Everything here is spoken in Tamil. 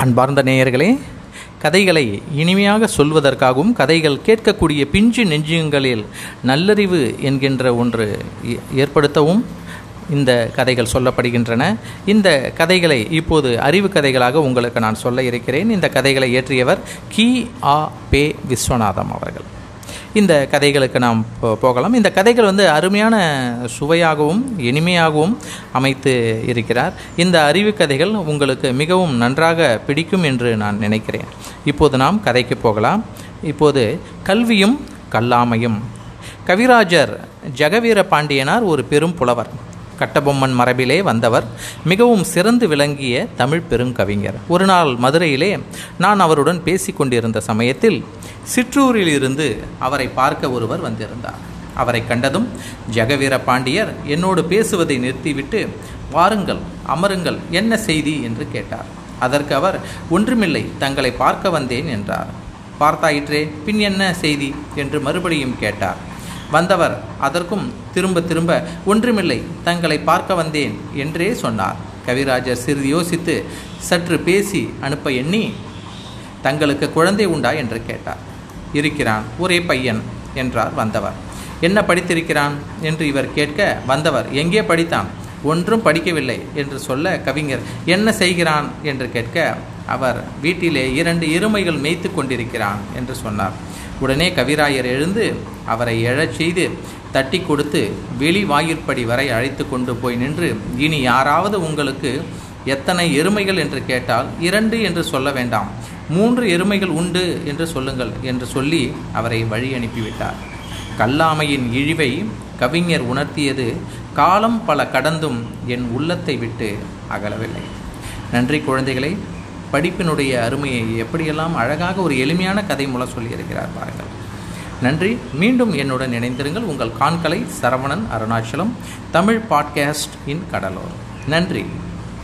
அன்பார்ந்த நேயர்களே கதைகளை இனிமையாக சொல்வதற்காகவும் கதைகள் கேட்கக்கூடிய பிஞ்சு நெஞ்சுங்களில் நல்லறிவு என்கின்ற ஒன்று ஏ- ஏற்படுத்தவும் இந்த கதைகள் சொல்லப்படுகின்றன. இந்த கதைகளை இப்போது அறிவு கதைகளாக உங்களுக்கு நான் சொல்ல இருக்கிறேன். இந்த கதைகளை இயற்றியவர் கி. ஆ. பே. விஸ்வநாதம் அவர்கள். இந்த கதைகளுக்கு நாம் போ- போகலாம். இந்த கதைகள் வந்து அருமையான சுவையாகவும் இனிமையாகவும் அமைத்து இருக்கிறார். இந்த அறிவு கதைகள் உங்களுக்கு மிகவும் நன்றாக பிடிக்கும் என்று நான் நினைக்கிறேன். இப்போது நாம் கதைக்கு போகலாம். இப்போது கல்வியும் கல்லாமையும். கவிராஜர் ஜெகவீர பாண்டியனார் ஒரு பெரும் புலவர். கட்டபொம்மன் மரபிலே வந்தவர். மிகவும் சிறந்து விளங்கிய தமிழ் பெருங்கவிஞர். ஒரு நாள் மதுரையிலே நான் அவருடன் பேசிக் கொண்டிருந்த சமயத்தில் சிற்றூரில் இருந்து அவரை பார்க்க ஒருவர் வந்திருந்தார். அவரை கண்டதும் ஜெகவீர பாண்டியர் என்னோடு பேசுவதை நிறுத்திவிட்டு வாருங்கள் அமருங்கள் என்ன செய்தி? என்று கேட்டார். அதற்கு அவர் ஒன்றுமில்லை தங்களை பார்க்க வந்தேன் என்றார். பார்த்தாயிற்றே பின் என்ன செய்தி? என்று மறுபடியும் கேட்டார். வந்தவர் அதற்கும் திரும்ப திரும்ப ஒன்றுமில்லை தங்களை பார்க்க வந்தேன் என்றே சொன்னார். கவிராஜர் சிறிது யோசித்து சற்று பேசி அனுப்ப எண்ணி? தங்களுக்கு குழந்தை உண்டா? என்று கேட்டார். இருக்கிறான். ஒரே பையன் என்றார் வந்தவர். என்ன படித்திருக்கிறான்? என்று இவர் கேட்க வந்தவர் எங்கே படித்தான்? ஒன்றும் படிக்கவில்லை என்று சொல்ல கவிஞர் என்ன செய்கிறான்? என்று கேட்க அவர் வீட்டிலே இரண்டு எருமைகள் மேய்த்து கொண்டிருக்கிறான் என்று சொன்னார். உடனே கவிராயர் எழுந்து அவரை எழச் செய்து தட்டி கொடுத்து வெளி வாயிற்படி வரை அழைத்து கொண்டு போய் நின்று இனி யாராவது உங்களுக்கு எத்தனை எருமைகள் என்று கேட்டால் இரண்டு என்று சொல்ல வேண்டாம். மூன்று எருமைகள் உண்டு என்று சொல்லுங்கள் என்று சொல்லி அவரை வழி அனுப்பிவிட்டார். கல்லாமையின் இழிவை கவிஞர் உணர்த்தியது காலம் பல கடந்தும் என் உள்ளத்தை விட்டு அகலவில்லை. நன்றி குழந்தைகளை படிப்பினுடைய அருமையை எப்படியெல்லாம் அழகாக ஒரு எளிமையான கதை மூலம் சொல்லியிருக்கிறார் பாருங்கள். நன்றி மீண்டும் என்னுடன் இணைந்திருங்கள். உங்கள் காண்கலை சரவணன் அருணாச்சலம் தமிழ் பாட்காஸ்ட் இன் கடலூர் நன்றி.